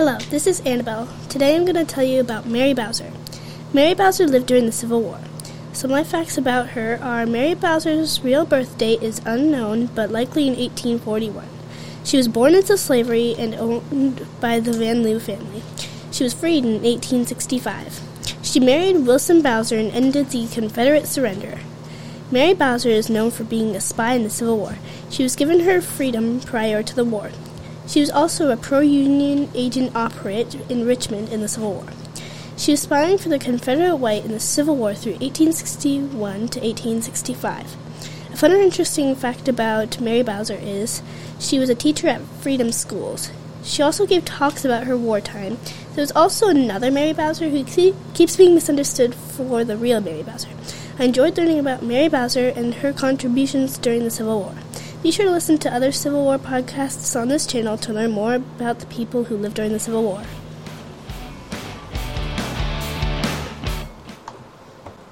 Hello, this is Annabelle. Today I'm going to tell you about Mary Bowser. Mary Bowser lived during the Civil War. Some life facts about her are Mary Bowser's real birth date is unknown, but likely in 1841. She was born into slavery and owned by the Van Lew family. She was freed in 1865. She married Wilson Bowser and ended the Confederate surrender. Mary Bowser is known for being a spy in the Civil War. She was given her freedom prior to the war. She was also a pro Union agent operative in Richmond in the Civil War. She was spying for the Confederate White in the Civil War through 1861 to 1865. A fun and interesting fact about Mary Bowser is she was a teacher at Freedom Schools. She also gave talks about her wartime. There was also another Mary Bowser who keeps being misunderstood for the real Mary Bowser. I enjoyed learning about Mary Bowser and her contributions during the Civil War. Be sure to listen to other Civil War podcasts on this channel to learn more about the people who lived during the Civil War.